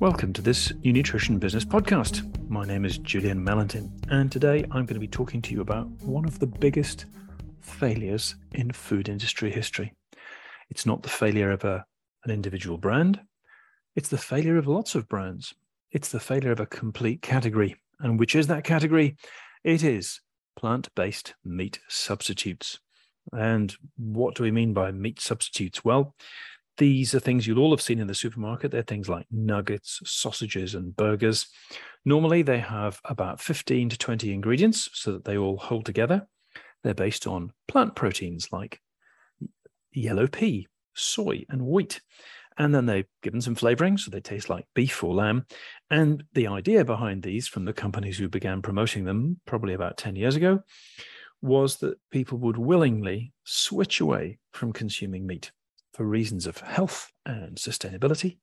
Welcome to this New Nutrition Business Podcast. My name is Julian Mellentin, and today I'm going to be talking to you about one of the biggest failures in food industry history. It's not the failure of a, an individual brand, it's the failure of lots of brands. It's the failure of a complete category. And which is that category? It is plant based meat substitutes. And what do we mean by meat substitutes? Well, these are things you'll all have seen in the supermarket. They're things like nuggets, sausages, and burgers. Normally, they have about 15 to 20 ingredients so that they all hold together. They're based on plant proteins like yellow pea, soy, and wheat. And then they've given some flavoring so they taste like beef or lamb. And the idea behind these from the companies who began promoting them probably about 10 years ago was that people would willingly switch away from consuming meat for reasons of health and sustainability,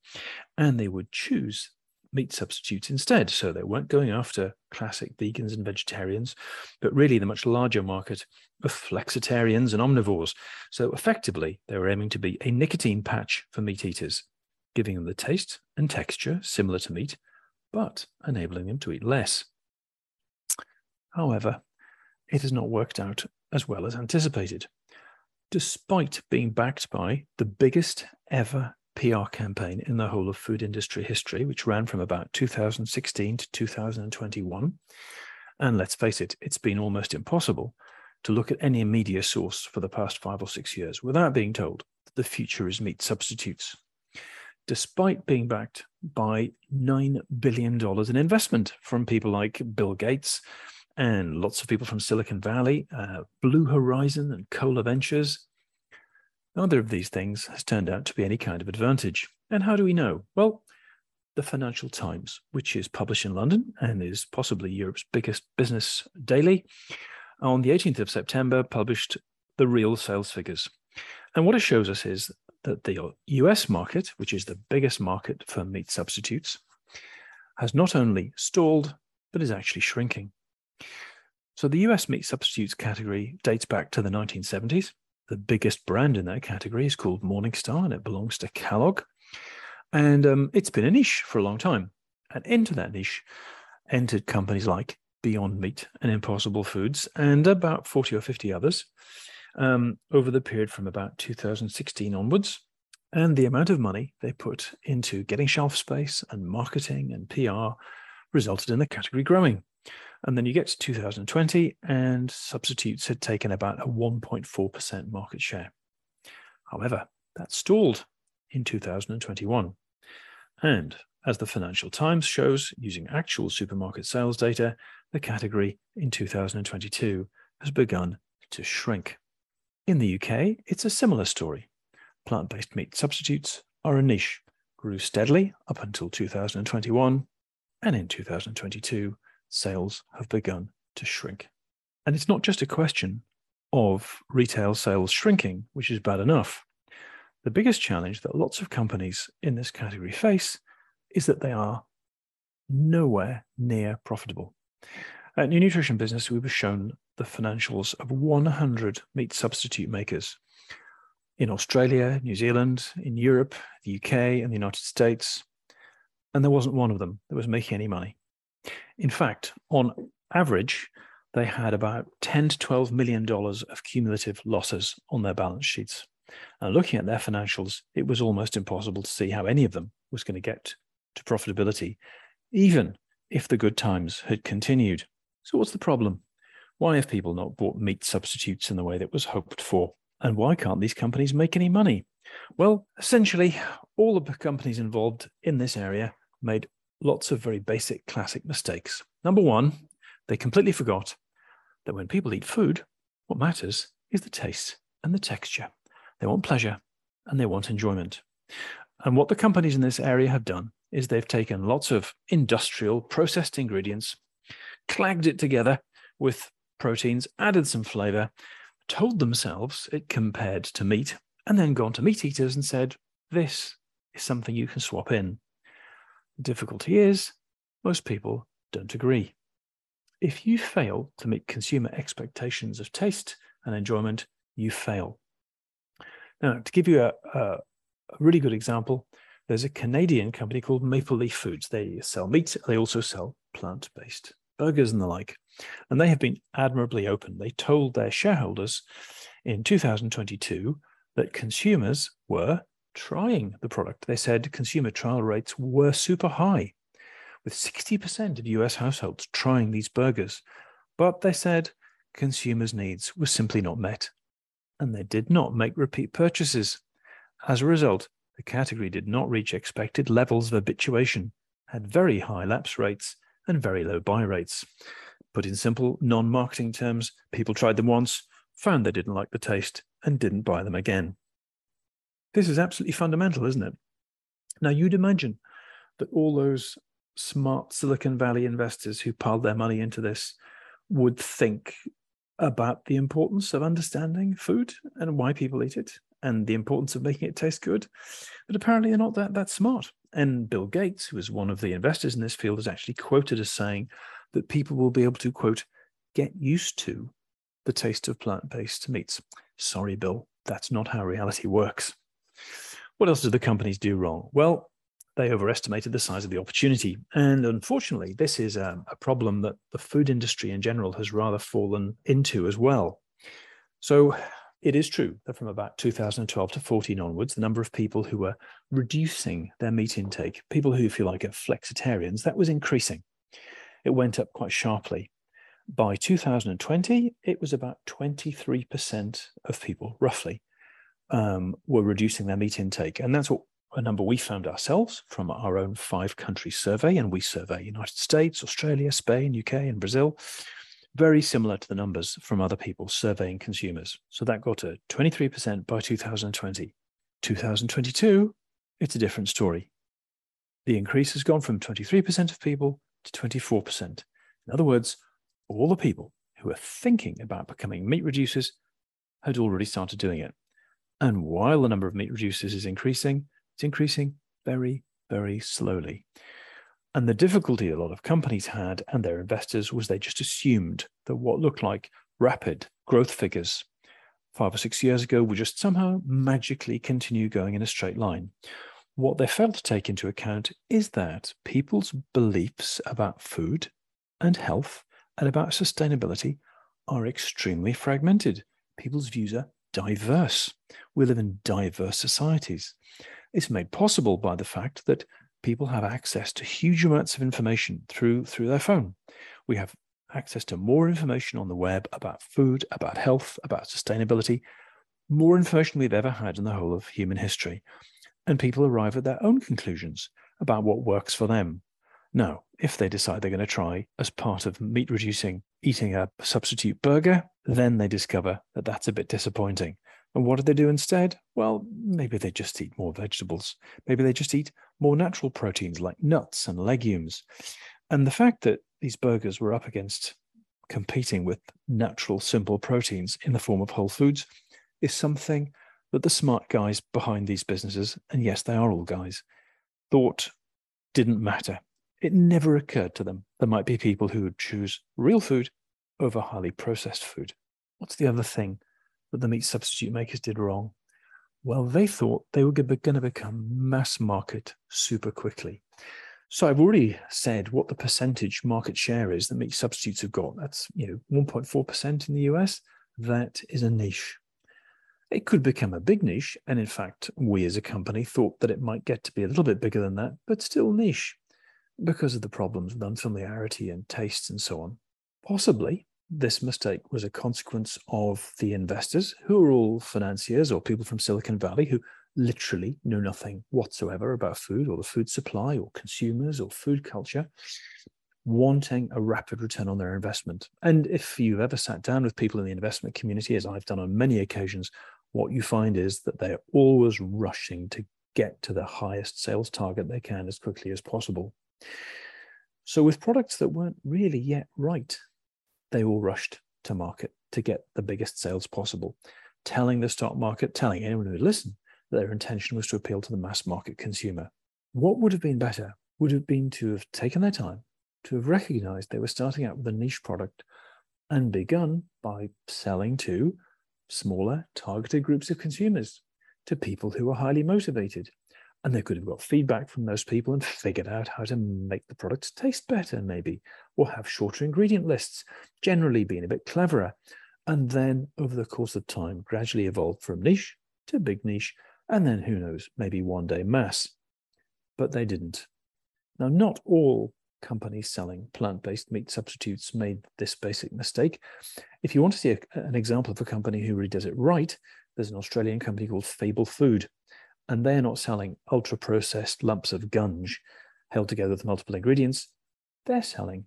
and they would choose meat substitutes instead. So they weren't going after classic vegans and vegetarians, but really the much larger market of flexitarians and omnivores. So effectively, they were aiming to be a nicotine patch for meat eaters, giving them the taste and texture similar to meat, but enabling them to eat less. However, it has not worked out as well as anticipated despite being backed by the biggest ever PR campaign in the whole of food industry history, which ran from about 2016 to 2021. And let's face it, it's been almost impossible to look at any media source for the past five or six years without being told that the future is meat substitutes. Despite being backed by $9 billion in investment from people like Bill Gates and lots of people from Silicon Valley, uh, Blue Horizon, and Khosla Ventures. Neither of these things has turned out to be any kind of advantage. And how do we know? Well, the Financial Times, which is published in London and is possibly Europe's biggest business daily, on the 18th of September published the real sales figures. And what it shows us is that the US market, which is the biggest market for meat substitutes, has not only stalled, but is actually shrinking. So the US meat substitutes category dates back to the 1970s. The biggest brand in that category is called Morningstar, and it belongs to Kellogg. And um, it's been a niche for a long time. And into that niche entered companies like Beyond Meat and Impossible Foods, and about 40 or 50 others um, over the period from about 2016 onwards. And the amount of money they put into getting shelf space and marketing and PR resulted in the category growing. And then you get to 2020, and substitutes had taken about a 1.4% market share. However, that stalled in 2021. And as the Financial Times shows, using actual supermarket sales data, the category in 2022 has begun to shrink. In the UK, it's a similar story. Plant based meat substitutes are a niche, grew steadily up until 2021, and in 2022 sales have begun to shrink. And it's not just a question of retail sales shrinking, which is bad enough. The biggest challenge that lots of companies in this category face is that they are nowhere near profitable. At New Nutrition Business, we were shown the financials of 100 meat substitute makers in Australia, New Zealand, in Europe, the UK, and the United States. And there wasn't one of them that was making any money. In fact, on average, they had about 10 to 12 million dollars of cumulative losses on their balance sheets. And looking at their financials, it was almost impossible to see how any of them was going to get to profitability, even if the good times had continued. So, what's the problem? Why have people not bought meat substitutes in the way that was hoped for? And why can't these companies make any money? Well, essentially, all the companies involved in this area made lots of very basic classic mistakes. Number one, they completely forgot that when people eat food, what matters is the taste and the texture. They want pleasure and they want enjoyment. And what the companies in this area have done is they've taken lots of industrial processed ingredients, clagged it together with proteins, added some flavor, told themselves it compared to meat, and then gone to meat eaters and said, This is something you can swap in. Difficulty is, most people don't agree. If you fail to meet consumer expectations of taste and enjoyment, you fail. Now, to give you a, a, a really good example, there's a Canadian company called Maple Leaf Foods. They sell meat, they also sell plant based burgers and the like. And they have been admirably open. They told their shareholders in 2022 that consumers were trying the product. They said consumer trial rates were super high, with 60% of US households trying these burgers. But they said consumers' needs were simply not met, and they did not make repeat purchases. As a result, the category did not reach expected levels of habituation, had very high lapse rates, and very low buy rates. Put in simple, non marketing terms, people tried them once, found they didn't like the taste, and didn't buy them again. This is absolutely fundamental, isn't it? Now, you'd imagine that all those smart Silicon Valley investors who piled their money into this would think about the importance of understanding food and why people eat it and the importance of making it taste good. But apparently, they're not that, that smart. And Bill Gates, who is one of the investors in this field, is actually quoted as saying that people will be able to, quote, get used to the taste of plant based meats. Sorry, Bill, that's not how reality works. What else did the companies do wrong? Well, they overestimated the size of the opportunity. And unfortunately, this is a, a, problem that the food industry in general has rather fallen into as well. So it is true that from about 2012 to 14 onwards, the number of people who were reducing their meat intake, people who, if you like, are flexitarians, that was increasing. It went up quite sharply. By 2020, it was about 23% of people, roughly, um, were reducing their meat intake. And that's what a number we found ourselves from our own five country survey. And we survey United States, Australia, Spain, UK, and Brazil very similar to the numbers from other people surveying consumers. So that got to 23% by 2020. 2022, it's a different story. The increase has gone from 23% of people to 24%. In other words, all the people who are thinking about becoming meat reducers had already started doing it. And while the number of meat reducers is increasing, it's increasing very, very slowly. And the difficulty a lot of companies had and their investors was they just assumed that what looked like rapid growth figures five or six years ago would just somehow magically continue going in a straight line. What they failed to take into account is that people's beliefs about food and health and about sustainability are extremely fragmented. People's views are diverse. We live in diverse societies. It's made possible by the fact that people have access to huge amounts of information through through their phone. We have access to more information on the web about food, about health, about sustainability, more information we've ever had in the whole of human history. And people arrive at their own conclusions about what works for them. Now, if they decide they're going to try as part of meat reducing eating a substitute burger, then they discover that that's a bit disappointing. And what do they do instead? Well, maybe they just eat more vegetables. Maybe they just eat more natural proteins like nuts and legumes. And the fact that these burgers were up against competing with natural, simple proteins in the form of whole foods is something that the smart guys behind these businesses, and yes, they are all guys, thought didn't matter. It never occurred to them there might be people who would choose real food over highly processed food. What's the other thing that the meat substitute makers did wrong? Well, they thought they were going to become mass market super quickly. So I've already said what the percentage market share is that meat substitutes have got. That's you know 1.4% in the US. That is a niche. It could become a big niche, and in fact, we as a company thought that it might get to be a little bit bigger than that, but still niche because of the problems with unfamiliarity and tastes and so on. Possibly this mistake was a consequence of the investors, who are all financiers or people from Silicon Valley who literally know nothing whatsoever about food or the food supply or consumers or food culture, wanting a rapid return on their investment. And if you've ever sat down with people in the investment community, as I've done on many occasions, what you find is that they're always rushing to get to the highest sales target they can as quickly as possible. So, with products that weren't really yet right, they all rushed to market to get the biggest sales possible, telling the stock market, telling anyone who would listen, that their intention was to appeal to the mass market consumer. What would have been better would have been to have taken their time, to have recognized they were starting out with a niche product and begun by selling to smaller, targeted groups of consumers, to people who are highly motivated, And they could have got feedback from those people and figured out how to make the products taste better, maybe, or have shorter ingredient lists, generally being a bit cleverer. And then over the course of time, gradually evolved from niche to big niche, and then who knows, maybe one day mass. But they didn't. Now, not all companies selling plant based meat substitutes made this basic mistake. If you want to see a, an example of a company who really does it right, there's an Australian company called Fable Food and they're not selling ultra processed lumps of gunge held together with multiple ingredients. They're selling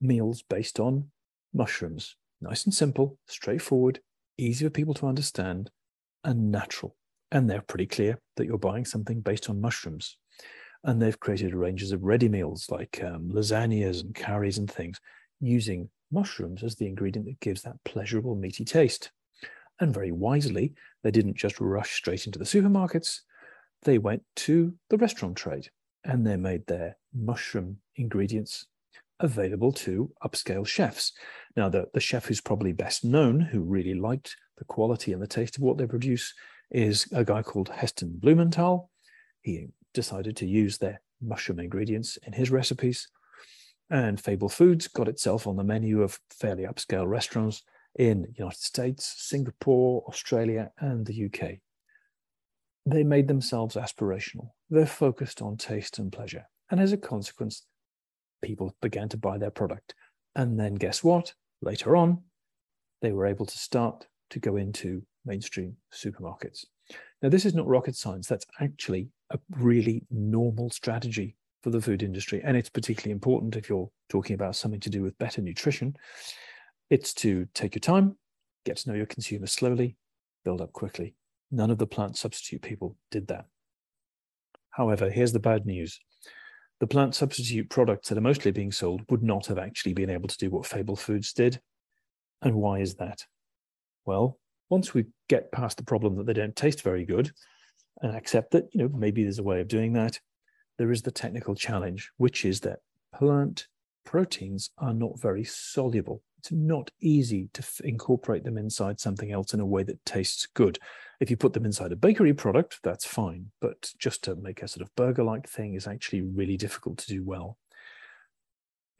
meals based on mushrooms. Nice and simple, straightforward, easy for people to understand, and natural. And they're pretty clear that you're buying something based on mushrooms. And they've created ranges of ready meals like um, lasagnas and curries and things using mushrooms as the ingredient that gives that pleasurable meaty taste. And very wisely, they didn't just rush straight into the supermarkets. They went to the restaurant trade and they made their mushroom ingredients available to upscale chefs. Now, the, the chef who's probably best known, who really liked the quality and the taste of what they produce, is a guy called Heston Blumenthal. He decided to use their mushroom ingredients in his recipes. And Fable Foods got itself on the menu of fairly upscale restaurants in the United States, Singapore, Australia, and the UK. They made themselves aspirational. They're focused on taste and pleasure. And as a consequence, people began to buy their product. And then guess what? Later on, they were able to start to go into mainstream supermarkets. Now, this is not rocket science. That's actually a really normal strategy for the food industry. And it's particularly important if you're talking about something to do with better nutrition it's to take your time, get to know your consumer slowly, build up quickly. None of the plant substitute people did that. However, here's the bad news. The plant substitute products that are mostly being sold would not have actually been able to do what Fable Foods did. And why is that? Well, once we get past the problem that they don't taste very good and accept that, you know, maybe there's a way of doing that, there is the technical challenge, which is that plant proteins are not very soluble it's not easy to f- incorporate them inside something else in a way that tastes good. If you put them inside a bakery product, that's fine, but just to make a sort of burger like thing is actually really difficult to do well.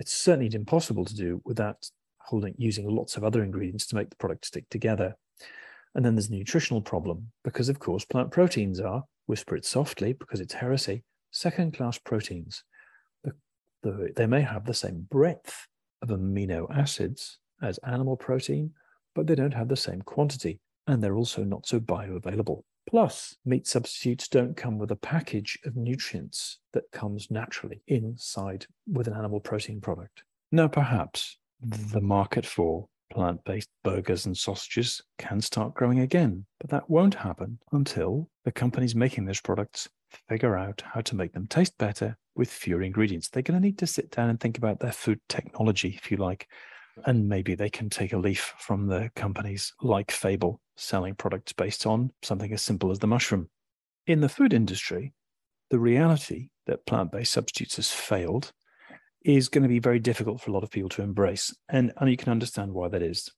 It's certainly impossible to do without holding using lots of other ingredients to make the product stick together. And then there's the nutritional problem, because of course plant proteins are, whisper it softly because it's heresy, second class proteins. The, the, they may have the same breadth of amino acids as animal protein, but they don't have the same quantity, and they're also not so bioavailable. Plus, meat substitutes don't come with a package of nutrients that comes naturally inside with an animal protein product. Now, perhaps the market for plant based burgers and sausages can start growing again, but that won't happen until the companies making those products figure out how to make them taste better with fewer ingredients. They're going to need to sit down and think about their food technology, if you like, and maybe they can take a leaf from the companies like Fable selling products based on something as simple as the mushroom. In the food industry, the reality that plant based substitutes has failed is going to be very difficult for a lot of people to embrace. And, and you can understand why that is.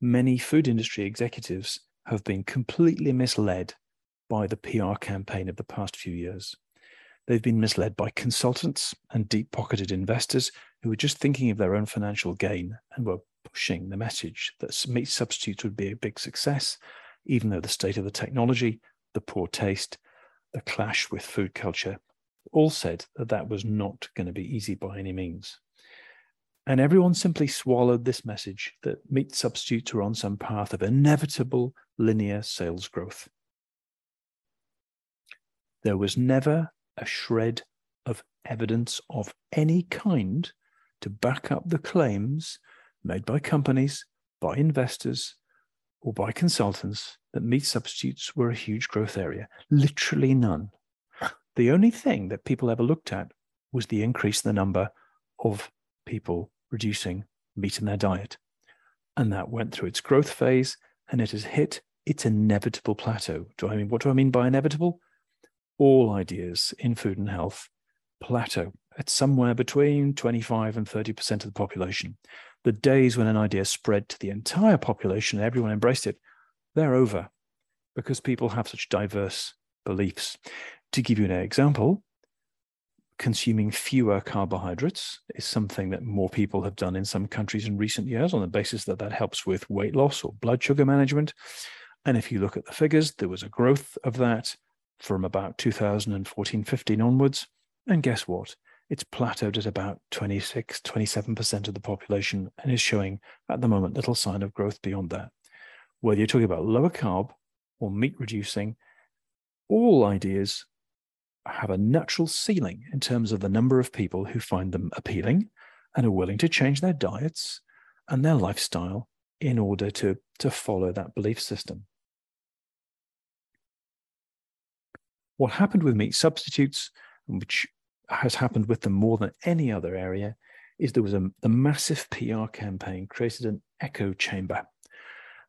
Many food industry executives have been completely misled by the PR campaign of the past few years. They've been misled by consultants and deep pocketed investors who were just thinking of their own financial gain and were pushing the message that meat substitutes would be a big success, even though the state of the technology, the poor taste, the clash with food culture all said that that was not going to be easy by any means. And everyone simply swallowed this message that meat substitutes were on some path of inevitable linear sales growth. There was never a shred of evidence of any kind to back up the claims made by companies, by investors, or by consultants that meat substitutes were a huge growth area. Literally none. The only thing that people ever looked at was the increase in the number of people reducing meat in their diet. And that went through its growth phase and it has hit its inevitable plateau. Do I mean what do I mean by inevitable? All ideas in food and health plateau at somewhere between 25 and 30% of the population. The days when an idea spread to the entire population and everyone embraced it, they're over because people have such diverse beliefs. To give you an example, consuming fewer carbohydrates is something that more people have done in some countries in recent years on the basis that that helps with weight loss or blood sugar management. And if you look at the figures, there was a growth of that from about 2014 15 onwards. And guess what? It's plateaued at about 26, 27% of the population and is showing at the moment little sign of growth beyond that. Whether you're talking about lower carb or meat reducing, all ideas have a natural ceiling in terms of the number of people who find them appealing and are willing to change their diets and their lifestyle in order to, to follow that belief system. What happened with meat substitutes, which has happened with them more than any other area, is there was a, a massive PR campaign created an echo chamber.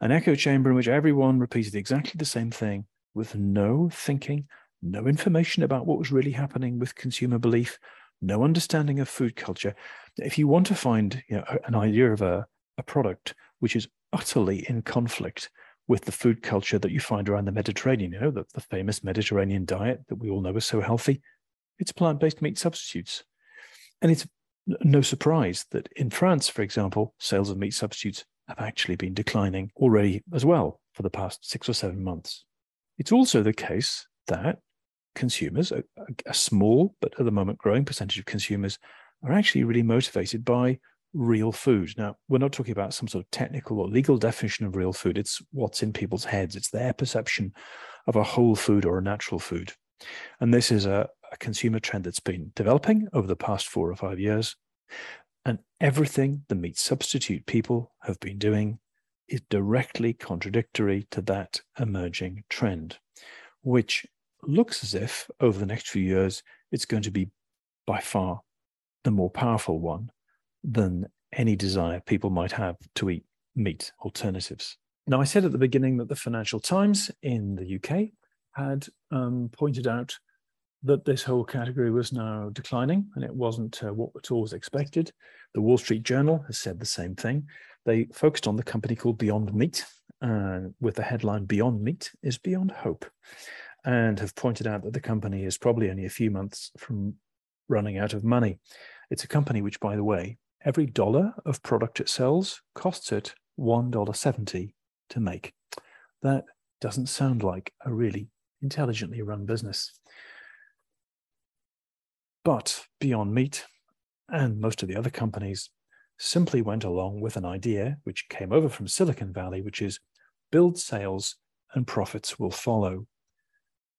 An echo chamber in which everyone repeated exactly the same thing with no thinking, no information about what was really happening with consumer belief, no understanding of food culture. If you want to find you know, an idea of a, a product which is utterly in conflict with the food culture that you find around the Mediterranean, you know, the, the famous Mediterranean diet that we all know is so healthy, it's plant based meat substitutes. And it's no surprise that in France, for example, sales of meat substitutes have actually been declining already as well for the past six or seven months. It's also the case that consumers, a, a, small but at the moment growing percentage of consumers, are actually really motivated by real food. Now, we're not talking about some sort of technical or legal definition of real food. It's what's in people's heads, it's their perception of a whole food or a natural food. And this is a, a consumer trend that's been developing over the past four or five years. And everything the meat substitute people have been doing is directly contradictory to that emerging trend, which looks as if over the next few years it's going to be by far the more powerful one than any desire people might have to eat meat alternatives. Now, I said at the beginning that the Financial Times in the UK had um, pointed out that this whole category was now declining and it wasn't uh, what at all was expected. The Wall Street Journal has said the same thing. They focused on the company called Beyond Meat, uh, with the headline Beyond Meat is Beyond Hope, and have pointed out that the company is probably only a few months from running out of money. It's a company which, by the way, every dollar of product it sells costs it $1.70 to make. That doesn't sound like a really intelligently run business. But Beyond Meat and most of the other companies simply went along with an idea which came over from Silicon Valley, which is build sales and profits will follow.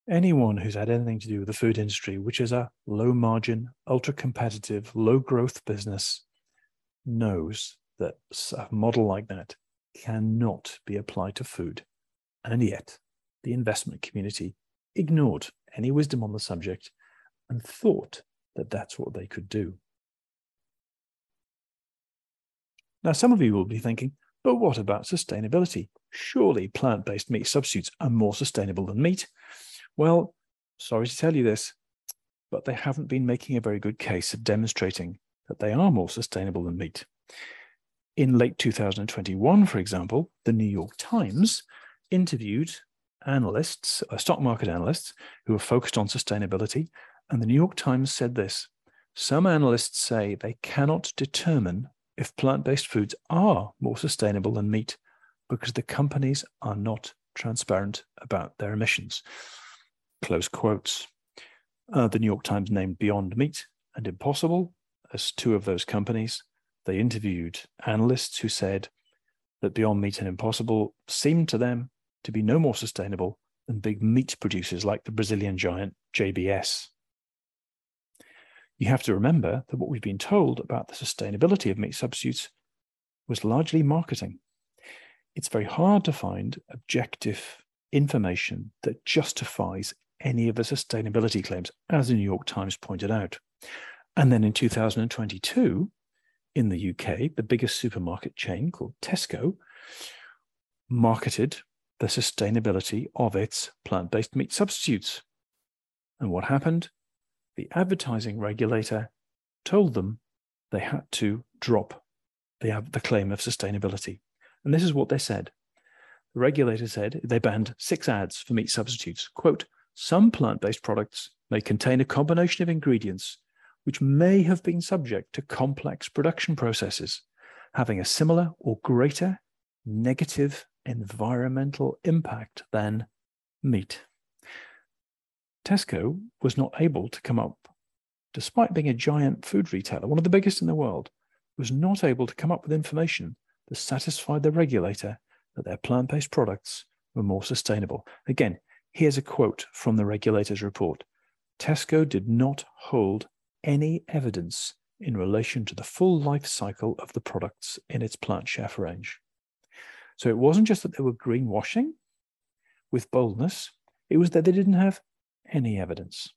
Anyone who's had anything to do with the food industry, which is a low margin, ultra competitive, low growth business, knows that a model like that cannot be applied to food. And yet, the investment community ignored any wisdom on the subject and thought that that's what they could do. Now, some of you will be thinking, but what about sustainability? Surely plant based meat substitutes are more sustainable than meat. Well, sorry to tell you this, but they haven't been making a very good case of demonstrating that they are more sustainable than meat. In late 2021, for example, the New York Times interviewed analysts, uh, stock market analysts, who were focused on sustainability and the New York Times said this Some analysts say they cannot determine if plant based foods are more sustainable than meat because the companies are not transparent about their emissions. Close quotes. Uh, the New York Times named Beyond Meat and Impossible as two of those companies. They interviewed analysts who said that Beyond Meat and Impossible seemed to them to be no more sustainable than big meat producers like the Brazilian giant JBS you have to remember that what we've been told about the sustainability of meat substitutes was largely marketing. It's very hard to find objective information that justifies any of the sustainability claims, as the New York Times pointed out. And then in 2022, in the UK, the biggest supermarket chain called Tesco marketed the sustainability of its plant based meat substitutes. And what happened? the advertising regulator told them they had to drop the, the claim of sustainability. And this is what they said. The regulator said they banned six ads for meat substitutes. Quote, some plant based products may contain a combination of ingredients which may have been subject to complex production processes, having a similar or greater negative environmental impact than meat. Tesco was not able to come up, despite being a giant food retailer, one of the biggest in the world, was not able to come up with information that satisfied the regulator that their plant based products were more sustainable. Again, here's a quote from the regulator's report Tesco did not hold any evidence in relation to the full life cycle of the products in its plant chef range. So it wasn't just that they were greenwashing with boldness, it was that they didn't have any evidence.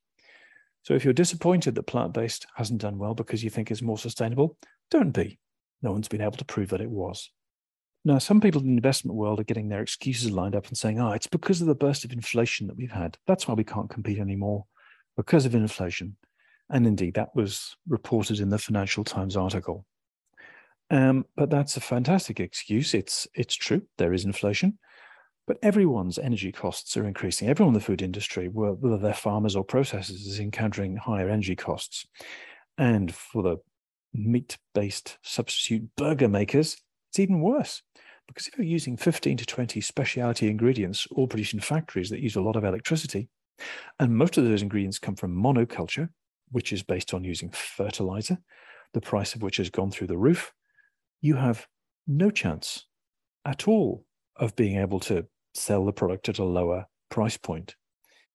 So if you're disappointed that plant based hasn't done well because you think it's more sustainable, don't be. No one's been able to prove that it was. Now, some people in the investment world are getting their excuses lined up and saying, oh, it's because of the burst of inflation that we've had. That's why we can't compete anymore, because of inflation. And indeed, that was reported in the Financial Times article. Um, but that's a fantastic excuse. It's it's true. There is inflation, but everyone's energy costs are increasing. Everyone in the food industry, whether they're farmers or processors, is encountering higher energy costs. And for the meat-based substitute burger makers, it's even worse. Because if you're using 15 to 20 specialty ingredients, all produced in factories that use a lot of electricity, and most of those ingredients come from monoculture, which is based on using fertilizer, the price of which has gone through the roof, you have no chance at all of being able to sell the product at a lower price point.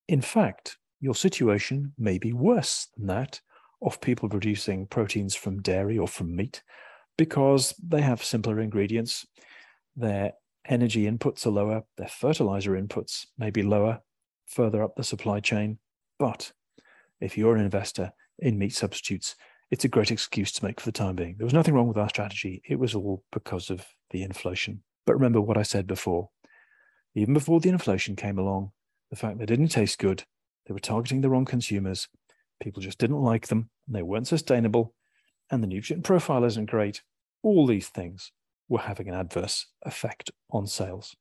In fact, your situation may be worse than that of people producing proteins from dairy or from meat because they have simpler ingredients. Their energy inputs are lower, their fertilizer inputs may be lower further up the supply chain. But if you're an investor in meat substitutes, it's a great excuse to make for the time being. There was nothing wrong with our strategy. It was all because of the inflation. But remember what I said before. Even before the inflation came along, the fact they didn't taste good, they were targeting the wrong consumers, people just didn't like them, they weren't sustainable, and the nutrient profile isn't great. All these things were having an adverse effect on sales.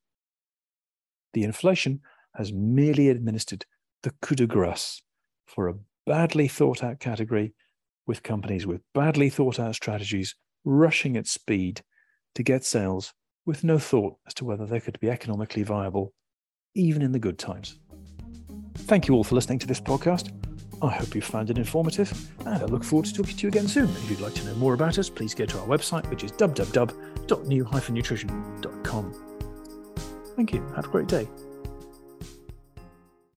The inflation has merely administered the coup de grace for a badly thought out category with companies with badly thought out strategies rushing at speed to get sales with no thought as to whether they could be economically viable, even in the good times. Thank you all for listening to this podcast. I hope you found it informative, and I look forward to talking to you again soon. If you'd like to know more about us, please go to our website, which is www.new-nutrition.com. Thank you. Have a great day.